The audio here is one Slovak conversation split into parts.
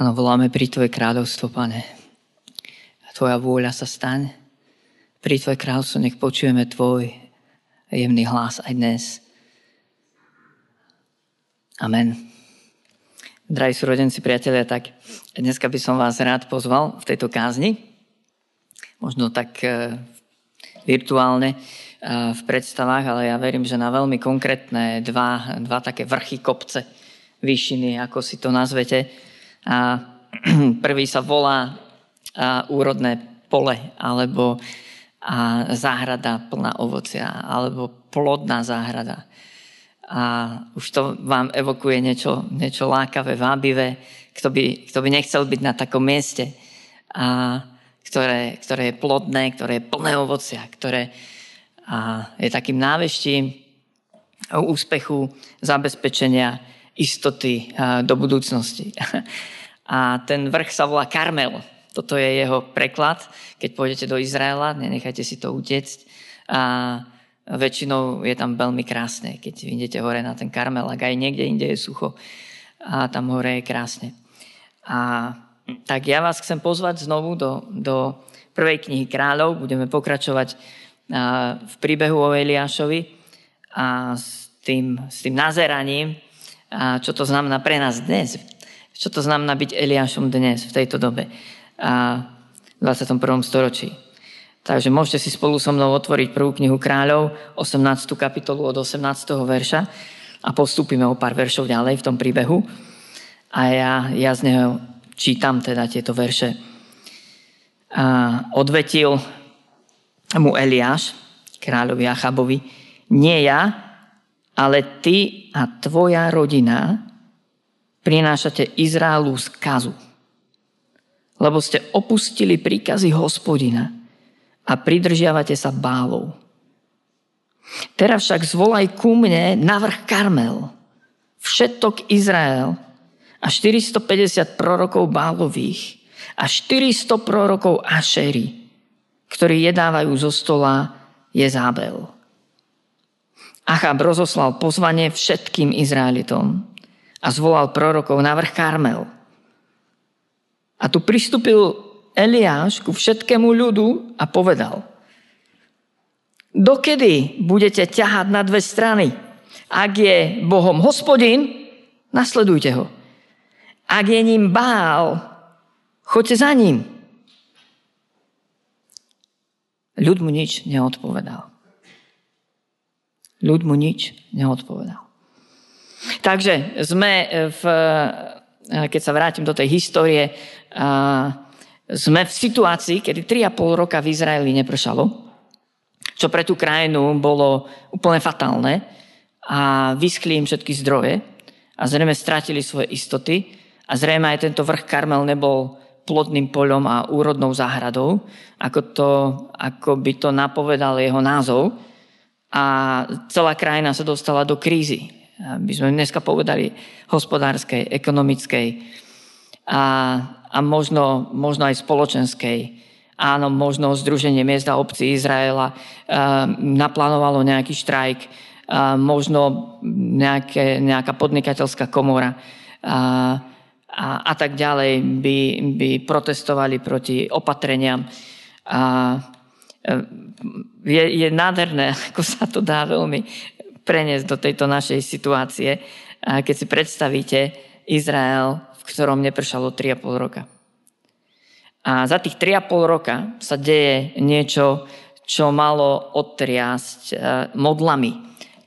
Áno, voláme pri Tvoje kráľovstvo, Pane. Tvoja vôľa sa staň. Pri Tvoje kráľovstvo nech počujeme Tvoj jemný hlas aj dnes. Amen. Drahí súrodenci, priatelia, tak dneska by som vás rád pozval v tejto kázni. Možno tak e, virtuálne e, v predstavách, ale ja verím, že na veľmi konkrétne dva, dva také vrchy kopce, výšiny, ako si to nazvete, a prvý sa volá a, úrodné pole, alebo a, záhrada plná ovocia, alebo plodná záhrada. A už to vám evokuje niečo, niečo lákavé, vábivé. Kto by, kto by nechcel byť na takom mieste, a, ktoré, ktoré je plodné, ktoré je plné ovocia, ktoré a, je takým náveštím úspechu, zabezpečenia, istoty do budúcnosti. A ten vrch sa volá Karmel. Toto je jeho preklad. Keď pôjdete do Izraela, nenechajte si to utiecť. A väčšinou je tam veľmi krásne, keď idete hore na ten Karmel, ak aj niekde inde je sucho a tam hore je krásne. A tak ja vás chcem pozvať znovu do, do prvej knihy kráľov. Budeme pokračovať v príbehu o Eliášovi a s tým, s tým nazeraním, a čo to znamená pre nás dnes. Čo to znamená byť Eliášom dnes, v tejto dobe a v 21. storočí. Takže môžete si spolu so mnou otvoriť prvú knihu kráľov, 18. kapitolu od 18. verša a postúpime o pár veršov ďalej v tom príbehu. A ja, ja z neho čítam teda tieto verše. A odvetil mu Eliáš, kráľovi Achabovi, nie ja, ale ty a tvoja rodina prinášate Izraelu skazu. Lebo ste opustili príkazy hospodina a pridržiavate sa bálov. Teraz však zvolaj ku mne na vrch Karmel, všetok Izrael a 450 prorokov bálových a 400 prorokov Ašery, ktorí jedávajú zo stola Jezábel. Achab rozoslal pozvanie všetkým Izraelitom a zvolal prorokov na vrch Karmel. A tu pristúpil Eliáš ku všetkému ľudu a povedal, dokedy budete ťahať na dve strany? Ak je Bohom hospodin, nasledujte ho. Ak je ním Bál, choďte za ním. Ľud mu nič neodpovedal. Ľud mu nič neodpovedal. Takže sme v, keď sa vrátim do tej histórie, sme v situácii, kedy 3,5 roka v Izraeli nepršalo, čo pre tú krajinu bolo úplne fatálne a vyschli im všetky zdroje a zrejme stratili svoje istoty a zrejme aj tento vrch Karmel nebol plodným poľom a úrodnou záhradou, ako, to, ako by to napovedal jeho názov a celá krajina sa dostala do krízy. By sme dneska povedali hospodárskej, ekonomickej a, a možno, možno aj spoločenskej. Áno, možno Združenie miest a obcí Izraela naplánovalo nejaký štrajk, možno nejaké, nejaká podnikateľská komora a, a, a tak ďalej by, by protestovali proti opatreniam. A, je, je nádherné, ako sa to dá veľmi preniesť do tejto našej situácie, keď si predstavíte Izrael, v ktorom nepršalo 3,5 roka. A za tých 3,5 roka sa deje niečo, čo malo odtriasť e, modlami,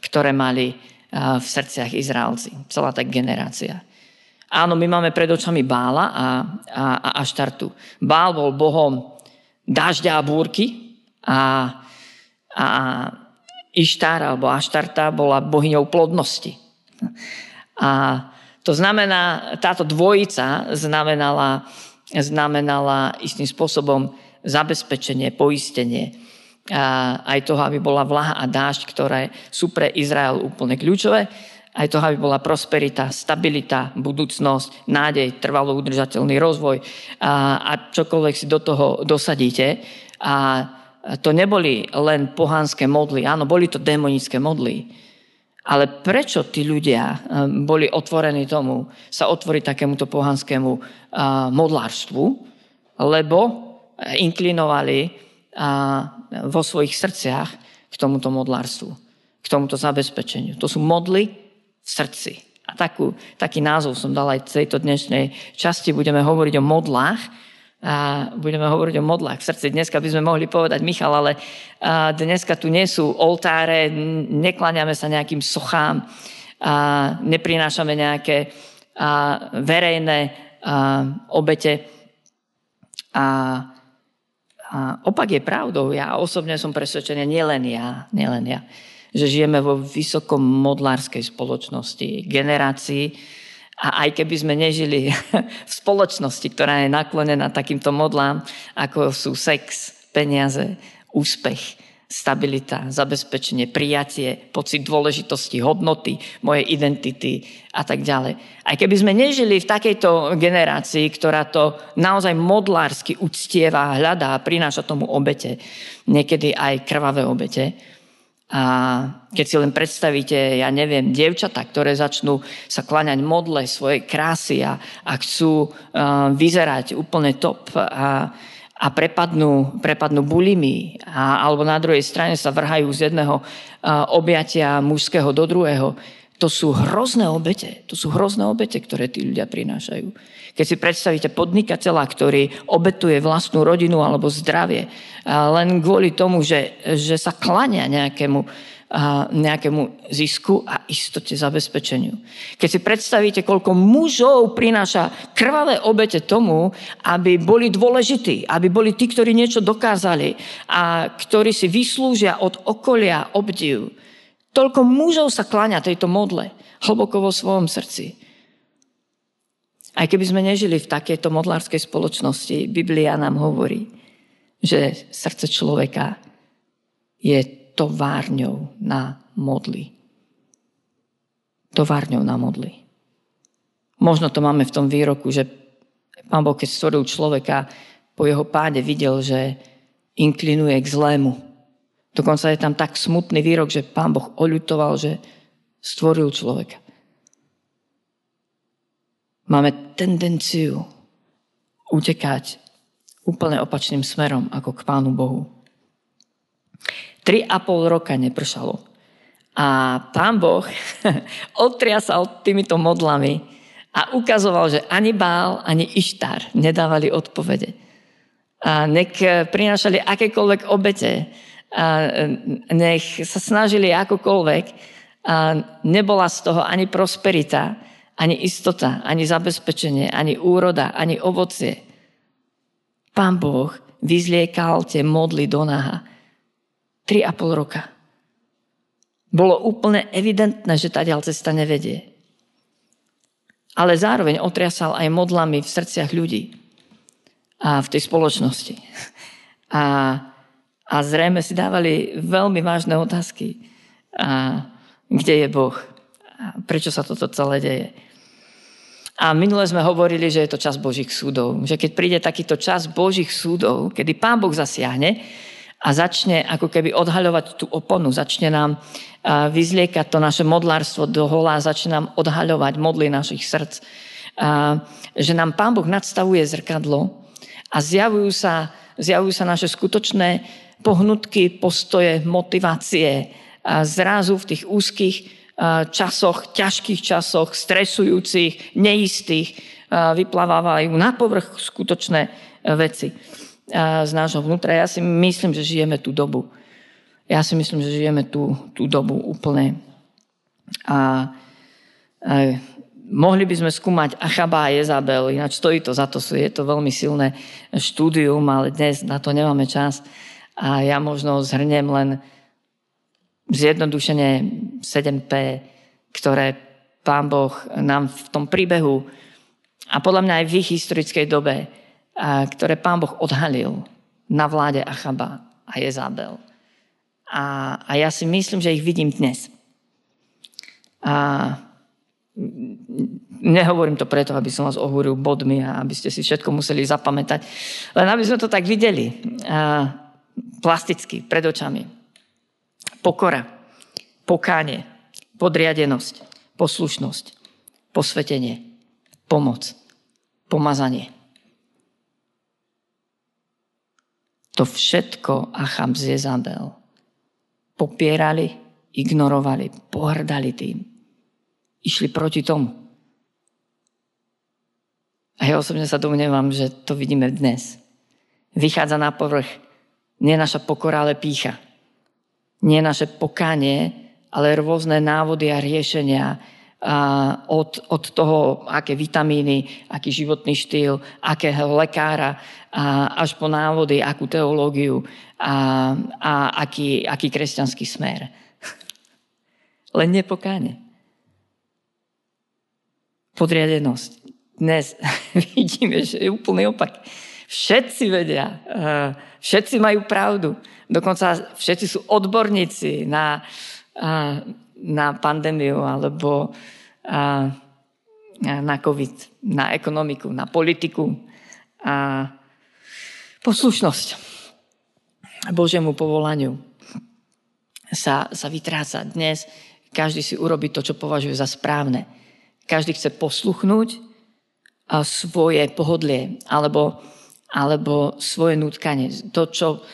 ktoré mali e, v srdciach Izraelci. Celá tá generácia. Áno, my máme pred očami Bála a, a, a Aštartu. Bál bol bohom dažďa a búrky, a, a Ištár alebo Aštarta bola bohyňou plodnosti. A to znamená, táto dvojica znamenala, znamenala istým spôsobom zabezpečenie, poistenie a aj toho, aby bola vlaha a dážď, ktoré sú pre Izrael úplne kľúčové, aj toho, aby bola prosperita, stabilita, budúcnosť, nádej, trvalo udržateľný rozvoj a, a čokoľvek si do toho dosadíte. A to neboli len pohanské modly, áno, boli to demonické modly, Ale prečo tí ľudia eh, boli otvorení tomu, sa otvoriť takémuto pohanskému eh, modlárstvu? Lebo inklinovali vo svojich srdciach k tomuto modlárstvu, k tomuto zabezpečeniu. To sú modly v srdci. A takú, taký názov som dal aj tejto dnešnej časti. Budeme hovoriť o modlách, a budeme hovoriť o modlách v srdci. Dneska by sme mohli povedať, Michal, ale dneska tu nie sú oltáre, nekláňame sa nejakým sochám, a neprinášame nejaké a verejné a obete. A, a opak je pravdou. Ja osobne som presvedčený, nielen ja, nielen ja, že žijeme vo vysokom modlárskej spoločnosti, generácii, a aj keby sme nežili v spoločnosti, ktorá je naklonená takýmto modlám, ako sú sex, peniaze, úspech, stabilita, zabezpečenie, prijatie, pocit dôležitosti, hodnoty, mojej identity a tak ďalej. Aj keby sme nežili v takejto generácii, ktorá to naozaj modlársky uctieva, hľadá a prináša tomu obete, niekedy aj krvavé obete, a keď si len predstavíte, ja neviem, dievčatá, ktoré začnú sa kláňať modle svojej krásy a, a chcú uh, vyzerať úplne top a, a prepadnú, prepadnú bulimi a, alebo na druhej strane sa vrhajú z jedného uh, objatia mužského do druhého, to sú hrozné obete. To sú hrozné obete, ktoré tí ľudia prinášajú. Keď si predstavíte podnikateľa, ktorý obetuje vlastnú rodinu alebo zdravie len kvôli tomu, že, že sa klania nejakému, nejakému zisku a istote zabezpečeniu. Keď si predstavíte, koľko mužov prináša krvavé obete tomu, aby boli dôležití, aby boli tí, ktorí niečo dokázali a ktorí si vyslúžia od okolia obdiv. Toľko mužov sa kláňa tejto modle hlboko vo svojom srdci. Aj keby sme nežili v takejto modlárskej spoločnosti, Biblia nám hovorí, že srdce človeka je továrňou na modly. Továrňou na modly. Možno to máme v tom výroku, že pán Boh, keď stvoril človeka, po jeho páde videl, že inklinuje k zlému. Dokonca je tam tak smutný výrok, že pán Boh oľutoval, že stvoril človeka máme tendenciu utekať úplne opačným smerom ako k Pánu Bohu. Tri a pol roka nepršalo. A pán Boh otriasal týmito modlami a ukazoval, že ani Bál, ani Ištar nedávali odpovede. A nech prinášali akékoľvek obete, a nech sa snažili akokoľvek, a nebola z toho ani prosperita, ani istota, ani zabezpečenie, ani úroda, ani ovocie. Pán Boh vyzliekal tie modly do naha. Tri a pol roka. Bolo úplne evidentné, že tá cesta nevedie. Ale zároveň otriasal aj modlami v srdciach ľudí a v tej spoločnosti. A, a zrejme si dávali veľmi vážne otázky. A kde je Boh? A prečo sa toto celé deje? A minule sme hovorili, že je to čas Božích súdov. Že keď príde takýto čas Božích súdov, kedy Pán Boh zasiahne a začne ako keby odhaľovať tú oponu, začne nám vyzliekať to naše modlárstvo do hola, začne nám odhaľovať modly našich srdc. A, že nám Pán Boh nadstavuje zrkadlo a zjavujú sa, zjavujú sa naše skutočné pohnutky, postoje, motivácie. A zrazu v tých úzkých časoch, ťažkých časoch, stresujúcich, neistých, vyplavávajú na povrch skutočné e, veci z nášho vnútra. Ja si myslím, že žijeme tú dobu. Ja si myslím, že žijeme tú, tú dobu úplne. A, a mohli by sme skúmať Achaba a Jezabel, ináč stojí to za to, je to veľmi silné štúdium, ale dnes na to nemáme čas. A ja možno zhrnem len zjednodušene 7P, ktoré pán Boh nám v tom príbehu a podľa mňa aj v ich historickej dobe, ktoré pán Boh odhalil na vláde Achaba a Jezabel. A, a ja si myslím, že ich vidím dnes. A nehovorím to preto, aby som vás ohúril bodmi a aby ste si všetko museli zapamätať, len aby sme to tak videli a, plasticky, pred očami. Pokora, pokánie, podriadenosť, poslušnosť, posvetenie, pomoc, pomazanie. To všetko Achab z Jezabel popierali, ignorovali, pohrdali tým. Išli proti tomu. A ja osobne sa domnievam, že to vidíme dnes. Vychádza na povrch nie naša pokora, ale pícha. Nie naše pokánie, ale rôzne návody a riešenia, od, od toho, aké vitamíny, aký životný štýl, akého lekára, a až po návody, akú teológiu a, a aký, aký kresťanský smer. Len nepokáne. Podriadenosť. Dnes vidíme, že je úplný opak. Všetci vedia, všetci majú pravdu. Dokonca všetci sú odborníci na, na pandémiu alebo na COVID, na ekonomiku, na politiku a poslušnosť Božiemu povolaniu sa, sa vytráca. Dnes každý si urobí to, čo považuje za správne. Každý chce posluchnúť svoje pohodlie alebo, alebo svoje nutkanie. To čo,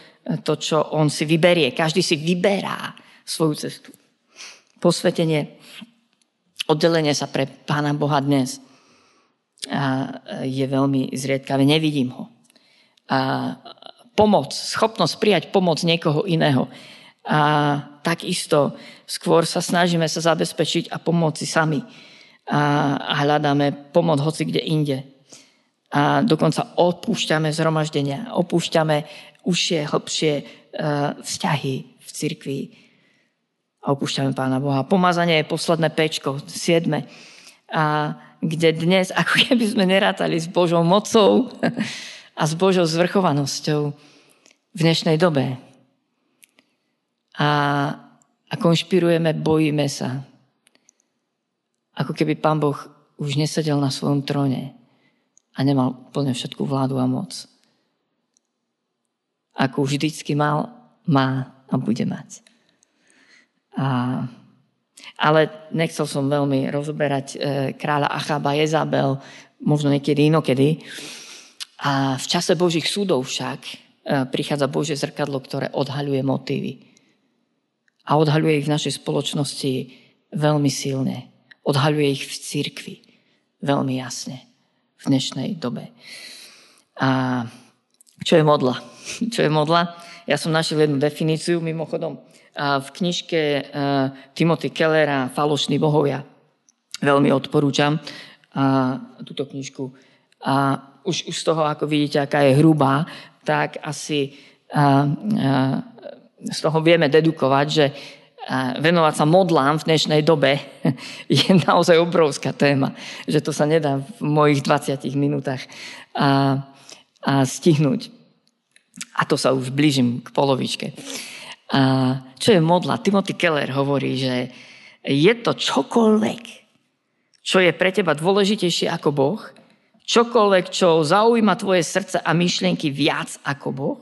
to, čo on si vyberie. Každý si vyberá svoju cestu posvetenie, oddelenie sa pre Pána Boha dnes je veľmi zriedkavé. Nevidím ho. A pomoc, schopnosť prijať pomoc niekoho iného. A takisto skôr sa snažíme sa zabezpečiť a pomôcť si sami. A hľadáme pomoc hoci kde inde. A dokonca opúšťame zhromaždenia, opúšťame užšie, hlbšie e, vzťahy v cirkvi a opúšťame Pána Boha. Pomazanie je posledné pečko, siedme. A kde dnes, ako keby sme nerátali s Božou mocou a s Božou zvrchovanosťou v dnešnej dobe. A, a konšpirujeme, bojíme sa. Ako keby Pán Boh už nesedel na svojom tróne a nemal úplne všetku vládu a moc. Ako vždycky mal, má a bude mať. A, ale nechcel som veľmi rozoberať e, kráľa Achaba Jezabel, možno niekedy inokedy. A v čase Božích súdov však e, prichádza Božie zrkadlo, ktoré odhaľuje motívy. A odhaľuje ich v našej spoločnosti veľmi silne. Odhaľuje ich v cirkvi veľmi jasne v dnešnej dobe. A čo je modla? Čo je modla? Ja som našiel jednu definíciu mimochodom v knižke e, Timothy Kellera Falošní bohovia. Veľmi odporúčam túto knižku. A už, už z toho, ako vidíte, aká je hrubá, tak asi z toho vieme dedukovať, že venovať sa modlám v dnešnej dobe je naozaj obrovská téma, že to sa nedá v mojich 20 minútach a, a stihnúť. A to sa už blížim k polovičke. A čo je modla? Timothy Keller hovorí, že je to čokoľvek, čo je pre teba dôležitejšie ako Boh, čokoľvek, čo zaujíma tvoje srdce a myšlienky viac ako Boh,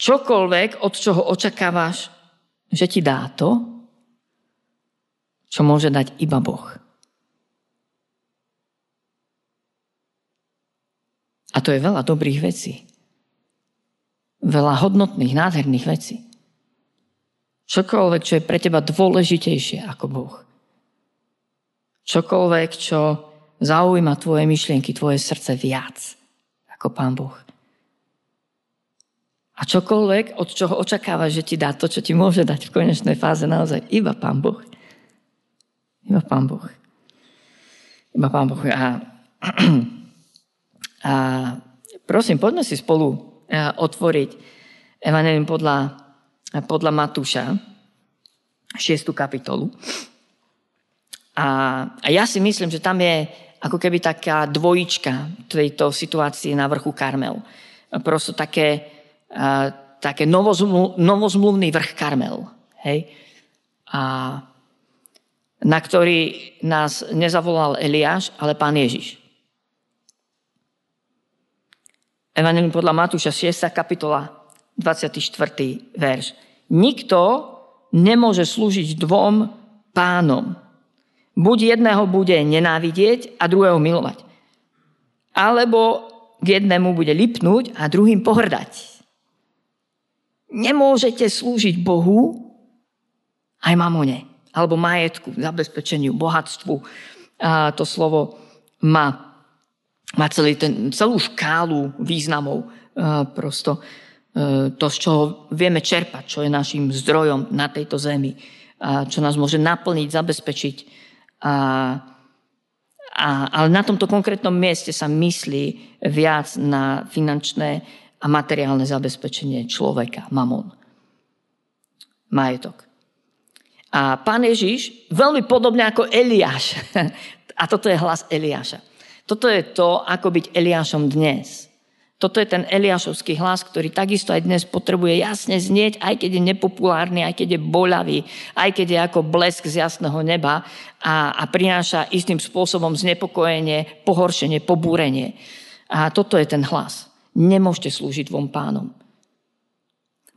čokoľvek, od čoho očakávaš, že ti dá to, čo môže dať iba Boh. A to je veľa dobrých vecí veľa hodnotných, nádherných vecí. Čokoľvek, čo je pre teba dôležitejšie ako Boh. Čokoľvek, čo zaujíma tvoje myšlienky, tvoje srdce viac ako Pán Boh. A čokoľvek, od čoho očakávaš, že ti dá to, čo ti môže dať v konečnej fáze naozaj iba Pán Boh. Iba Pán Boh. Iba Pán Boh. A, a prosím, poďme si spolu Eh, otvoriť Evangelium podľa, podľa Matúša, 6. kapitolu. A, a ja si myslím, že tam je ako keby taká dvojička tejto situácie na vrchu Karmel. Prosto také, a, také novozmlu, novozmluvný vrch Karmel. Hej? A, na ktorý nás nezavolal Eliáš, ale pán Ježiš. Evangelium podľa Matúša 6. kapitola 24. verš. Nikto nemôže slúžiť dvom pánom. Buď jedného bude nenávidieť a druhého milovať. Alebo k jednému bude lipnúť a druhým pohrdať. Nemôžete slúžiť Bohu aj mamone, alebo majetku, zabezpečeniu, bohatstvu. A to slovo má, má celý ten, celú škálu významov. Prosto e, to, z čoho vieme čerpať, čo je našim zdrojom na tejto zemi, a čo nás môže naplniť, zabezpečiť. A, a, ale na tomto konkrétnom mieste sa myslí viac na finančné a materiálne zabezpečenie človeka, mamon. Majetok. A pán Ježiš, veľmi podobne ako Eliáš, a toto je hlas Eliáša. Toto je to, ako byť Eliášom dnes. Toto je ten Eliášovský hlas, ktorý takisto aj dnes potrebuje jasne znieť, aj keď je nepopulárny, aj keď je boľavý, aj keď je ako blesk z jasného neba a, a prináša istým spôsobom znepokojenie, pohoršenie, pobúrenie. A toto je ten hlas. Nemôžete slúžiť dvom pánom.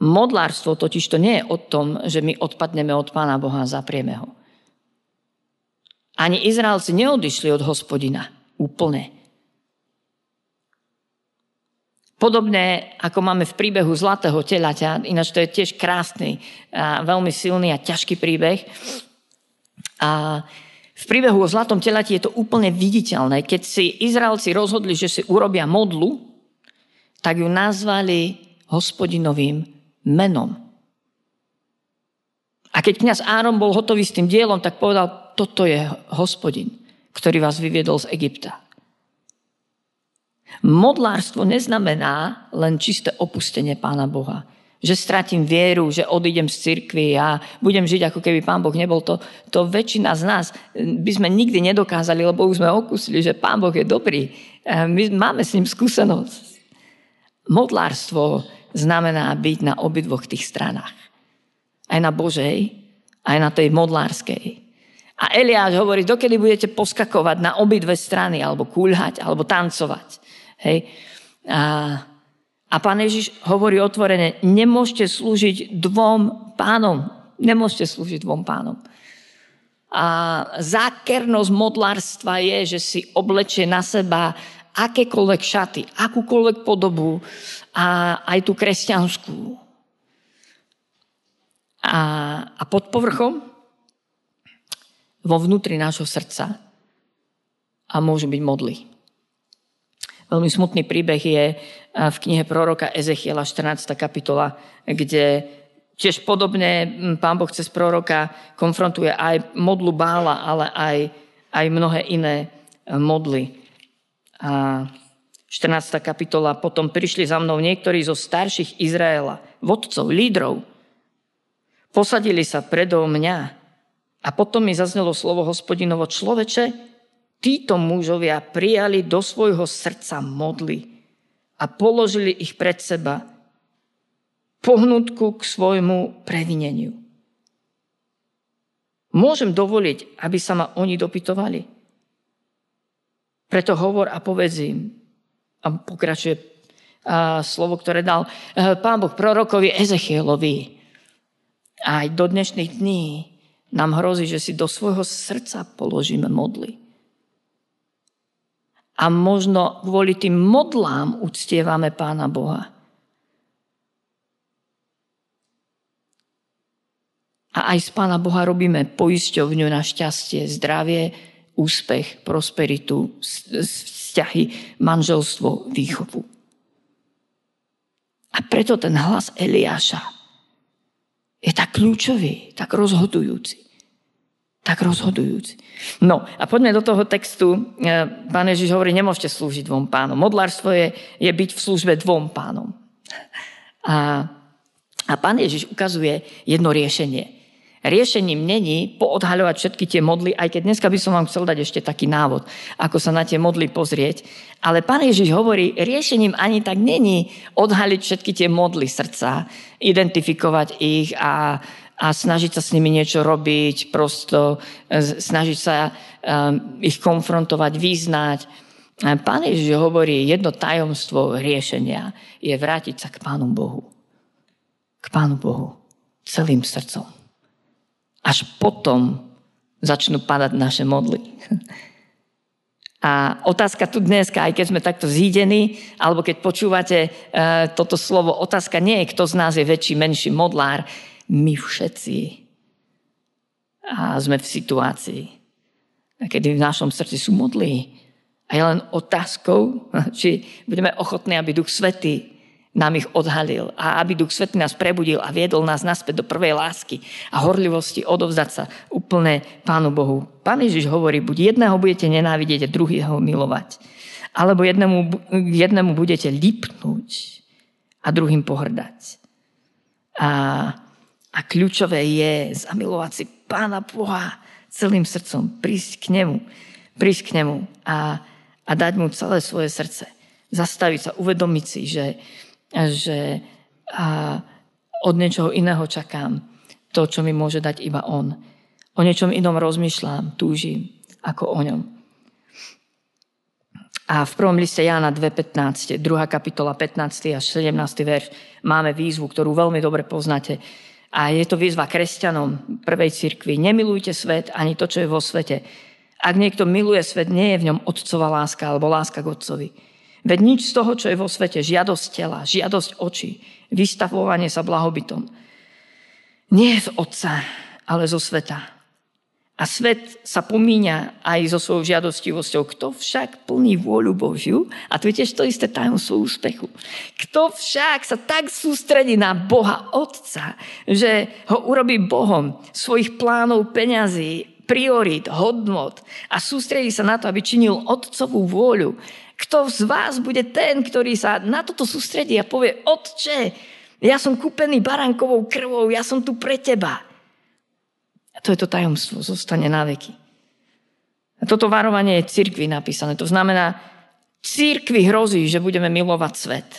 Modlárstvo totiž to nie je o tom, že my odpadneme od Pána Boha a zaprieme ho. Ani Izraelci neodišli od hospodina úplne. Podobne ako máme v príbehu Zlatého telaťa, ináč to je tiež krásny, a veľmi silný a ťažký príbeh. A v príbehu o Zlatom telati je to úplne viditeľné. Keď si Izraelci rozhodli, že si urobia modlu, tak ju nazvali hospodinovým menom. A keď kniaz Áron bol hotový s tým dielom, tak povedal, toto je hospodin, ktorý vás vyviedol z Egypta. Modlárstvo neznamená len čisté opustenie Pána Boha. Že stratím vieru, že odídem z cirkvi a budem žiť, ako keby Pán Boh nebol to. To väčšina z nás by sme nikdy nedokázali, lebo už sme okusili, že Pán Boh je dobrý. My máme s ním skúsenosť. Modlárstvo znamená byť na obidvoch tých stranách. Aj na Božej, aj na tej modlárskej. A Eliáš hovorí, dokedy budete poskakovať na obidve strany, alebo kúľhať, alebo tancovať. Hej. A, a pán Ježiš hovorí otvorene, nemôžete slúžiť dvom pánom. Nemôžete slúžiť dvom pánom. A zákernosť modlárstva je, že si oblečie na seba akékoľvek šaty, akúkoľvek podobu a aj tú kresťanskú. A, a pod povrchom vo vnútri nášho srdca a môžu byť modly. Veľmi smutný príbeh je v knihe proroka Ezechiela 14. kapitola, kde tiež podobne pán Boh cez proroka konfrontuje aj modlu bála, ale aj, aj mnohé iné modly. A 14. kapitola. Potom prišli za mnou niektorí zo starších Izraela, vodcov, lídrov. Posadili sa predo mňa a potom mi zaznelo slovo hospodinovo človeče, títo mužovia prijali do svojho srdca modly a položili ich pred seba pohnutku k svojmu previneniu. Môžem dovoliť, aby sa ma oni dopytovali? Preto hovor a povedz im. A pokračuje a slovo, ktoré dal e, pán Boh prorokovi Ezechielovi. A aj do dnešných dní nám hrozí, že si do svojho srdca položíme modly. A možno kvôli tým modlám uctievame Pána Boha. A aj z Pána Boha robíme poisťovňu na šťastie, zdravie, úspech, prosperitu, vzťahy, manželstvo, výchovu. A preto ten hlas Eliáša je tak kľúčový, tak rozhodujúci. Tak rozhodujúci. No a poďme do toho textu. E, pán Ježiš hovorí, nemôžete slúžiť dvom pánom. Modlárstvo je, je byť v službe dvom pánom. A, a pán Ježiš ukazuje jedno riešenie. Riešením není poodhaľovať všetky tie modly, aj keď dneska by som vám chcel dať ešte taký návod, ako sa na tie modly pozrieť. Ale pán Ježiš hovorí, riešením ani tak není odhaliť všetky tie modly srdca, identifikovať ich a, a snažiť sa s nimi niečo robiť, prosto snažiť sa um, ich konfrontovať, význať. Pán Ježiš hovorí, jedno tajomstvo riešenia je vrátiť sa k Pánu Bohu. K Pánu Bohu. Celým srdcom až potom začnú padať naše modly. A otázka tu dneska, aj keď sme takto zídení, alebo keď počúvate e, toto slovo, otázka nie je, kto z nás je väčší, menší modlár. My všetci a sme v situácii, kedy v našom srdci sú modlí. A je len otázkou, či budeme ochotní, aby Duch Svetý nám ich odhalil a aby Duch Svetý nás prebudil a viedol nás naspäť do prvej lásky a horlivosti odovzdať sa úplne Pánu Bohu. Pán Ježiš hovorí, buď jedného budete nenávidieť a druhého milovať. Alebo jednému, jednému budete lipnúť a druhým pohrdať. A, a kľúčové je zamilovať si Pána Boha celým srdcom, prísť k Nemu, prísť k Nemu a, a dať Mu celé svoje srdce. Zastaviť sa, uvedomiť si, že, že a od niečoho iného čakám to, čo mi môže dať iba On. O niečom inom rozmýšľam, túžim, ako o ňom. A v prvom liste Jána 2.15, 2. kapitola 15. až 17. verš, máme výzvu, ktorú veľmi dobre poznáte. A je to výzva kresťanom prvej cirkvi. Nemilujte svet ani to, čo je vo svete. Ak niekto miluje svet, nie je v ňom otcová láska alebo láska k otcovi. Veď nič z toho, čo je vo svete, žiadosť tela, žiadosť očí, vystavovanie sa blahobytom, nie je z Otca, ale zo sveta. A svet sa pomíňa aj so svojou žiadostivosťou. Kto však plní vôľu Božiu, a to je tiež to isté tajomstvo úspechu, kto však sa tak sústredí na Boha Otca, že ho urobí Bohom svojich plánov, peňazí, priorít, hodnot a sústredí sa na to, aby činil Otcovú vôľu, kto z vás bude ten, ktorý sa na toto sústredí a povie, Otče, ja som kúpený barankovou krvou, ja som tu pre teba. A to je to tajomstvo, zostane na veky. A toto varovanie je cirkvi napísané. To znamená, církvi hrozí, že budeme milovať svet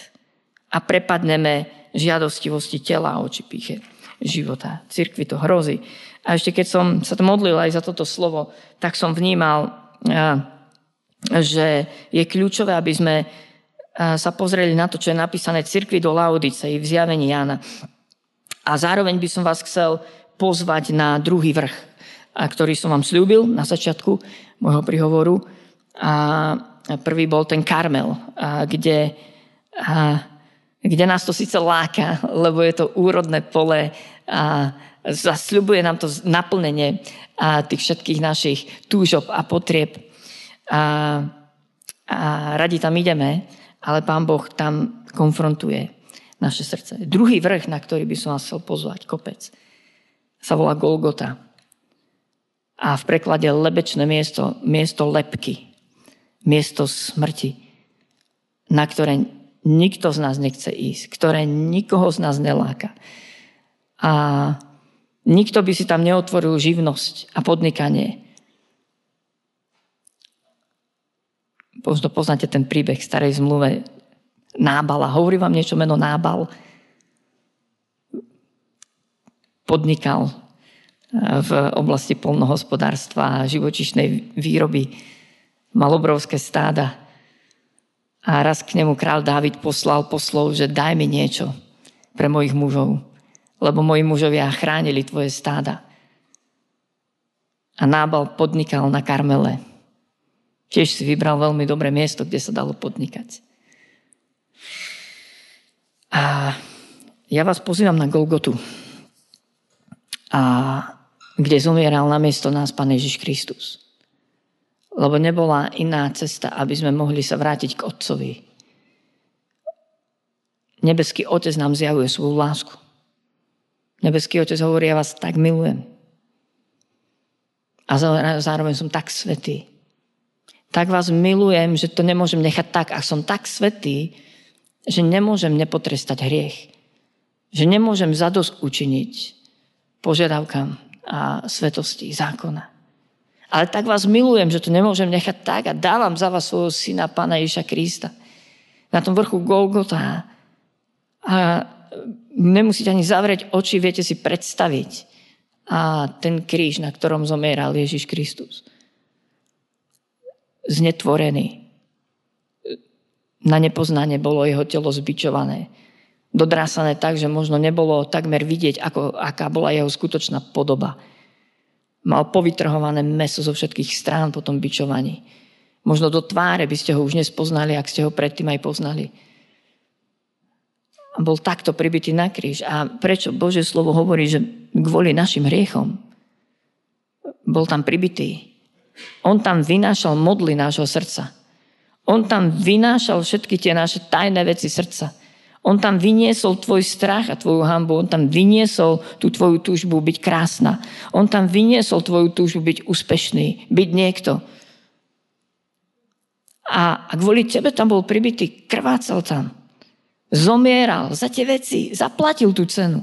a prepadneme žiadostivosti tela a oči píche života. Cirkvi to hrozí. A ešte keď som sa to modlil aj za toto slovo, tak som vnímal že je kľúčové, aby sme sa pozreli na to, čo je napísané cirkvi do Laodice v zjavení Jána. A zároveň by som vás chcel pozvať na druhý vrch, ktorý som vám slúbil na začiatku môjho prihovoru. A prvý bol ten Karmel, kde, kde nás to síce láka, lebo je to úrodné pole a zasľubuje nám to naplnenie tých všetkých našich túžob a potrieb a, a radi tam ideme, ale Pán Boh tam konfrontuje naše srdce. Druhý vrch, na ktorý by som vás chcel pozvať, kopec, sa volá Golgota. A v preklade lebečné miesto, miesto lepky, miesto smrti, na ktoré nikto z nás nechce ísť, ktoré nikoho z nás neláka. A nikto by si tam neotvoril živnosť a podnikanie, Možno poznáte ten príbeh starej zmluve Nábala. Hovorí vám niečo meno Nábal? Podnikal eh, v oblasti polnohospodárstva a živočišnej výroby. Mal obrovské stáda. A raz k nemu král Dávid poslal poslov, že daj mi niečo pre mojich mužov, lebo moji mužovia chránili tvoje stáda. A Nábal podnikal na Karmele Tiež si vybral veľmi dobré miesto, kde sa dalo podnikať. A ja vás pozývam na Golgotu, a kde zomieral na miesto nás Pán Ježiš Kristus. Lebo nebola iná cesta, aby sme mohli sa vrátiť k Otcovi. Nebeský Otec nám zjavuje svoju lásku. Nebeský Otec hovorí, ja vás tak milujem. A zároveň som tak svetý, tak vás milujem, že to nemôžem nechať tak. A som tak svetý, že nemôžem nepotrestať hriech. Že nemôžem zadosť učiniť požiadavkám a svetosti zákona. Ale tak vás milujem, že to nemôžem nechať tak a dávam za vás svojho syna, Pána Ježa Krista. Na tom vrchu Golgota. A nemusíte ani zavrieť oči, viete si predstaviť. A ten kríž, na ktorom zomieral Ježiš Kristus znetvorený. Na nepoznanie bolo jeho telo zbičované. Dodrásané tak, že možno nebolo takmer vidieť, ako, aká bola jeho skutočná podoba. Mal povytrhované meso zo všetkých strán po tom bičovaní. Možno do tváre by ste ho už nespoznali, ak ste ho predtým aj poznali. A bol takto pribitý na kríž. A prečo Bože slovo hovorí, že kvôli našim hriechom bol tam pribitý. On tam vynášal modly nášho srdca. On tam vynášal všetky tie naše tajné veci srdca. On tam vyniesol tvoj strach a tvoju hambu. On tam vyniesol tú tvoju túžbu byť krásna. On tam vyniesol tvoju túžbu byť úspešný, byť niekto. A, a kvôli tebe tam bol pribitý, krvácal tam. Zomieral za tie veci, zaplatil tú cenu.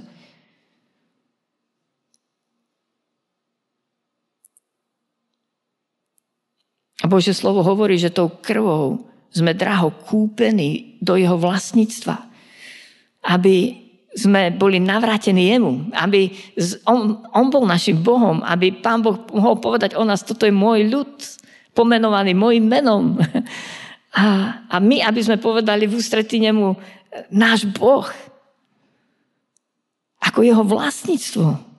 Bože slovo hovorí, že tou krvou sme draho kúpení do jeho vlastníctva aby sme boli navrátení jemu, aby on, on bol našim Bohom, aby pán Boh mohol povedať o nás, toto je môj ľud, pomenovaný môjim menom. A, a my, aby sme povedali v ústretí nemu, náš Boh, ako jeho vlastníctvo.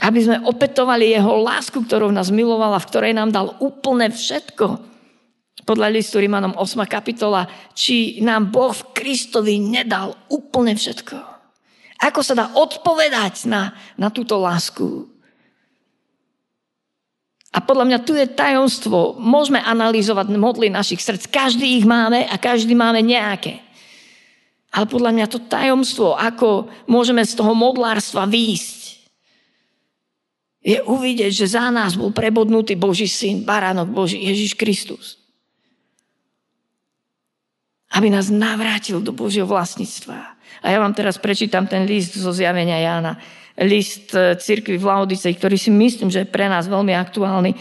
Aby sme opetovali jeho lásku, ktorou nás milovala, v ktorej nám dal úplne všetko podľa listu Rímanom 8. kapitola, či nám Boh v Kristovi nedal úplne všetko. Ako sa dá odpovedať na, na túto lásku? A podľa mňa tu je tajomstvo. Môžeme analyzovať modly našich srdc. Každý ich máme a každý máme nejaké. Ale podľa mňa to tajomstvo, ako môžeme z toho modlárstva výjsť, je uvidieť, že za nás bol prebodnutý Boží syn, baránok Boží, Ježiš Kristus aby nás navrátil do Božieho vlastníctva. A ja vám teraz prečítam ten list zo zjavenia Jána. List e, cirkvi v Laodicej, ktorý si myslím, že je pre nás veľmi aktuálny.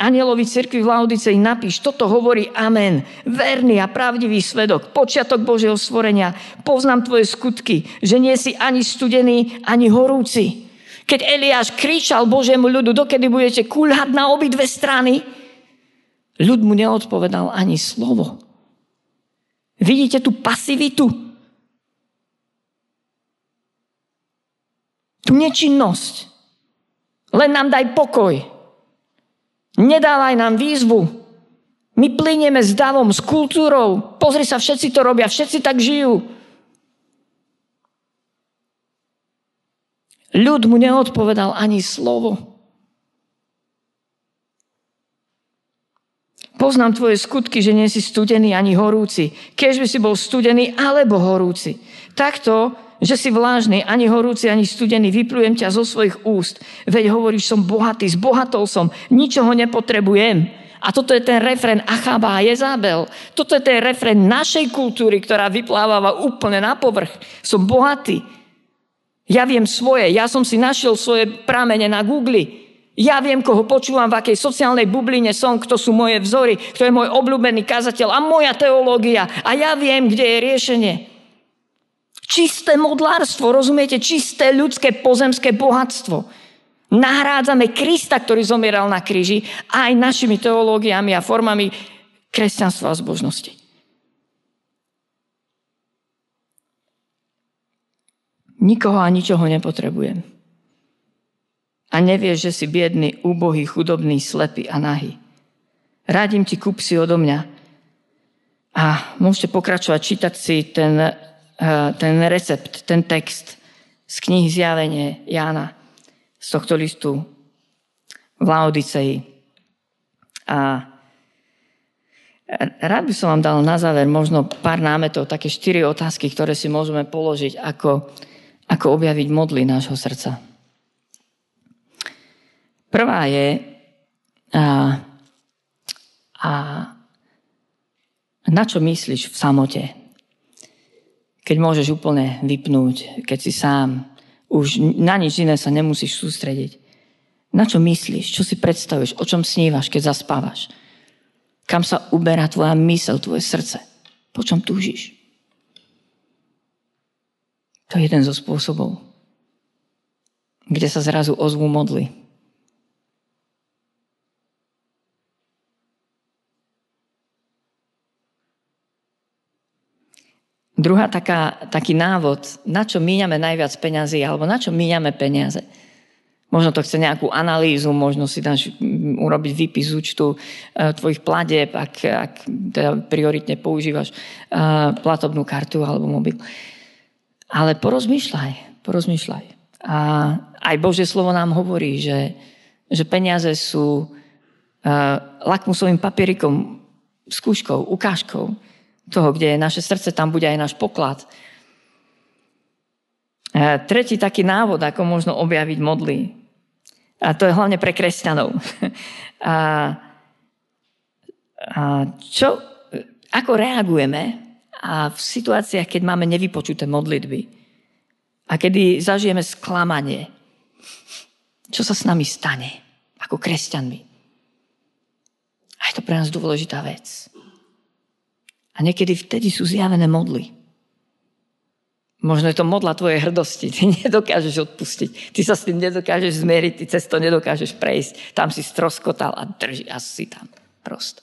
Anielovi cirkvi v Laodicej napíš, toto hovorí Amen, verný a pravdivý svedok, počiatok Božieho stvorenia, poznám tvoje skutky, že nie si ani studený, ani horúci. Keď Eliáš kričal Božiemu ľudu, dokedy budete kúľať na obidve strany, ľud mu neodpovedal ani slovo. Vidíte tú pasivitu? Tú nečinnosť. Len nám daj pokoj. Nedávaj nám výzvu. My plinieme s davom, s kultúrou. Pozri sa, všetci to robia, všetci tak žijú. Ľud mu neodpovedal ani slovo. Poznám tvoje skutky, že nie si studený ani horúci. Keď by si bol studený alebo horúci. Takto, že si vlážny, ani horúci, ani studený, vyplujem ťa zo svojich úst. Veď hovoríš, som bohatý, zbohatol som, ničoho nepotrebujem. A toto je ten refren Achaba a Jezabel. Toto je ten refren našej kultúry, ktorá vyplávala úplne na povrch. Som bohatý. Ja viem svoje. Ja som si našiel svoje pramene na Google. Ja viem, koho počúvam, v akej sociálnej bubline som, kto sú moje vzory, kto je môj obľúbený kazateľ a moja teológia. A ja viem, kde je riešenie. Čisté modlárstvo, rozumiete? Čisté ľudské pozemské bohatstvo. Nahrádzame Krista, ktorý zomieral na kríži, aj našimi teológiami a formami kresťanstva a zbožnosti. Nikoho a ničoho nepotrebujem a nevieš, že si biedný, úbohý, chudobný, slepý a nahý. Rádim ti, kúp si odo mňa. A môžete pokračovať, čítať si ten, eh, ten recept, ten text z knihy Zjavenie Jána, z tohto listu v Laodicei. A rád by som vám dal na záver možno pár námetov, také štyri otázky, ktoré si môžeme položiť, ako, ako objaviť modly nášho srdca. Prvá je, a, a na čo myslíš v samote? Keď môžeš úplne vypnúť, keď si sám, už na nič iné sa nemusíš sústrediť. Na čo myslíš? Čo si predstavuješ? O čom snívaš, keď zaspávaš? Kam sa uberá tvoja mysel, tvoje srdce? Po čom túžiš? To je jeden zo spôsobov, kde sa zrazu ozvú modly. Druhá taká, taký návod, na čo míňame najviac peňazí, alebo na čo míňame peniaze. Možno to chce nejakú analýzu, možno si dáš urobiť výpis účtu uh, tvojich pladeb, ak, ak teda prioritne používaš uh, platobnú kartu alebo mobil. Ale porozmýšľaj, porozmýšľaj. A aj Božie slovo nám hovorí, že, že peniaze sú uh, lakmusovým papierikom, skúškou, ukážkou toho, kde je naše srdce, tam bude aj náš poklad. Uh, tretí taký návod, ako možno objaviť modly, a to je hlavne pre kresťanov. A, a čo, ako reagujeme a v situáciách, keď máme nevypočuté modlitby a kedy zažijeme sklamanie, čo sa s nami stane ako kresťanmi? A je to pre nás dôležitá vec. A niekedy vtedy sú zjavené modly. Možno je to modla tvojej hrdosti. Ty nedokážeš odpustiť. Ty sa s tým nedokážeš zmieriť, ty cez to nedokážeš prejsť. Tam si stroskotal a drží a si tam prosto.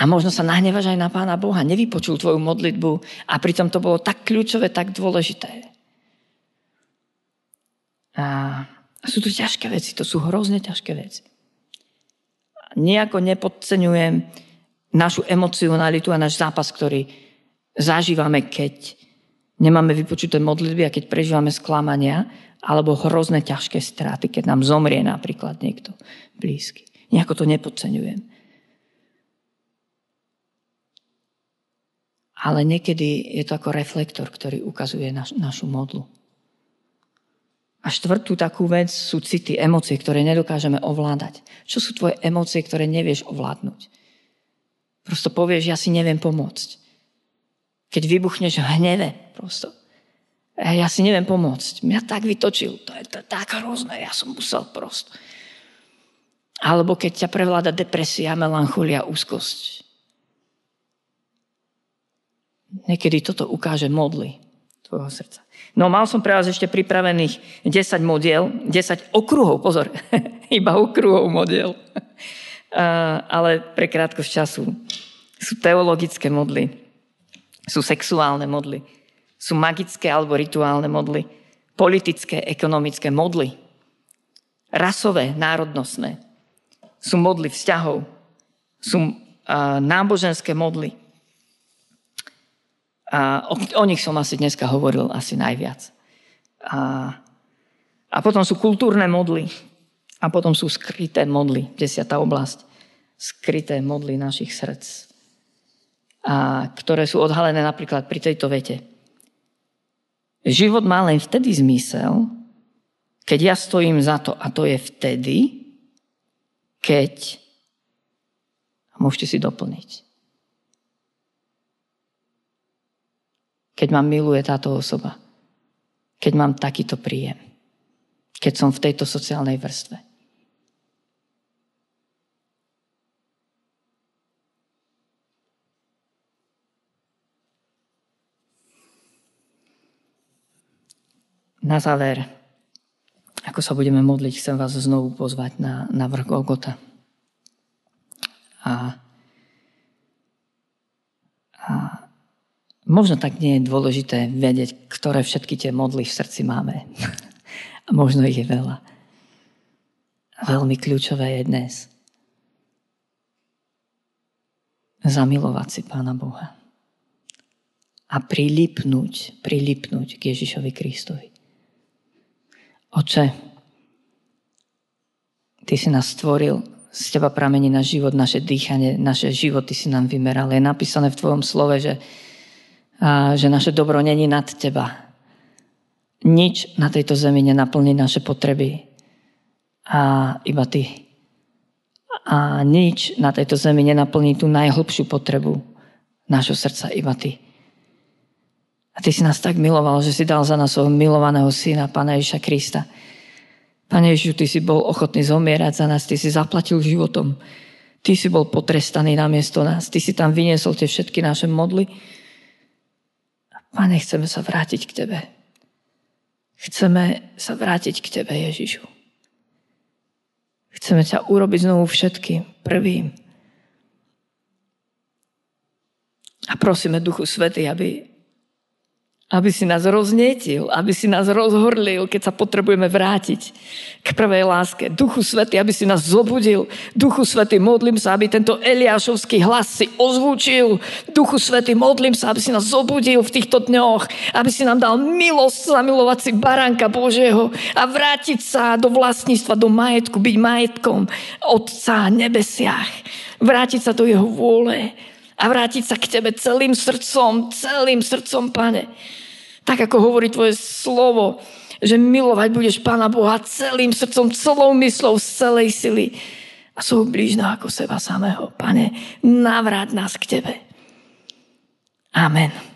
A možno sa nahnevaš aj na Pána Boha, nevypočul tvoju modlitbu a pritom to bolo tak kľúčové, tak dôležité. A sú to ťažké veci, to sú hrozne ťažké veci. Nejako nepodceňujem našu emocionalitu a náš zápas, ktorý zažívame, keď nemáme vypočuté modlitby a keď prežívame sklamania alebo hrozné ťažké straty, keď nám zomrie napríklad niekto blízky. Nejako to nepodceňujem. Ale niekedy je to ako reflektor, ktorý ukazuje naš, našu modlu. A štvrtú takú vec sú city, emócie, ktoré nedokážeme ovládať. Čo sú tvoje emócie, ktoré nevieš ovládnuť? Prosto povieš, ja si neviem pomôcť. Keď vybuchneš v hneve, prosto. Ja si neviem pomôcť. Mňa tak vytočil. To je, to tak hrozné. Ja som musel prosto. Alebo keď ťa prevláda depresia, melancholia, úzkosť. Niekedy toto ukáže modly tvojho srdca. No mal som pre vás ešte pripravených 10 modiel, 10 okruhov, pozor, iba okruhov modiel. ale pre krátkosť času sú teologické modly sú sexuálne modly, sú magické alebo rituálne modly, politické, ekonomické modly, rasové, národnostné, sú modly vzťahov, sú uh, náboženské modly. A o, o nich som asi dneska hovoril asi najviac. A, a potom sú kultúrne modly. A potom sú skryté modly, desiatá oblasť. Skryté modly našich srdc a ktoré sú odhalené napríklad pri tejto vete. Život má len vtedy zmysel, keď ja stojím za to a to je vtedy, keď môžete si doplniť. Keď ma miluje táto osoba. Keď mám takýto príjem. Keď som v tejto sociálnej vrstve. Na záver, ako sa budeme modliť, chcem vás znovu pozvať na, na vrch Golgota. A, a možno tak nie je dôležité vedieť, ktoré všetky tie modly v srdci máme. A možno ich je veľa. A veľmi kľúčové je dnes zamilovať si Pána Boha a prilipnúť, prilipnúť k Ježišovi Kristovi. Oče, Ty si nás stvoril, z Teba pramení na život, naše dýchanie, naše životy si nám vymeral. Je napísané v Tvojom slove, že, že naše dobro není nad Teba. Nič na tejto zemi nenaplní naše potreby. A iba Ty. A nič na tejto zemi nenaplní tú najhlbšiu potrebu nášho srdca, iba Ty. A ty si nás tak miloval, že si dal za nás svojho milovaného syna, Pána Ježiša Krista. Pane Ježišu, ty si bol ochotný zomierať za nás, ty si zaplatil životom. Ty si bol potrestaný namiesto nás. Ty si tam vyniesol tie všetky naše modly. Pane, chceme sa vrátiť k Tebe. Chceme sa vrátiť k Tebe, Ježišu. Chceme ťa urobiť znovu všetkým, prvým. A prosíme Duchu Svety, aby aby si nás roznietil, aby si nás rozhorlil, keď sa potrebujeme vrátiť k prvej láske. Duchu Svety, aby si nás zobudil. Duchu Svety, modlím sa, aby tento Eliášovský hlas si ozvučil. Duchu Svety, modlím sa, aby si nás zobudil v týchto dňoch, aby si nám dal milosť zamilovať si baránka Božieho a vrátiť sa do vlastníctva, do majetku, byť majetkom Otca nebesiach. Vrátiť sa do Jeho vôle a vrátiť sa k Tebe celým srdcom, celým srdcom, Pane. Tak ako hovorí tvoje slovo, že milovať budeš Pána Boha celým srdcom, celou myslou, z celej sily a sú blížno ako seba samého. Pane, navráť nás k Tebe. Amen.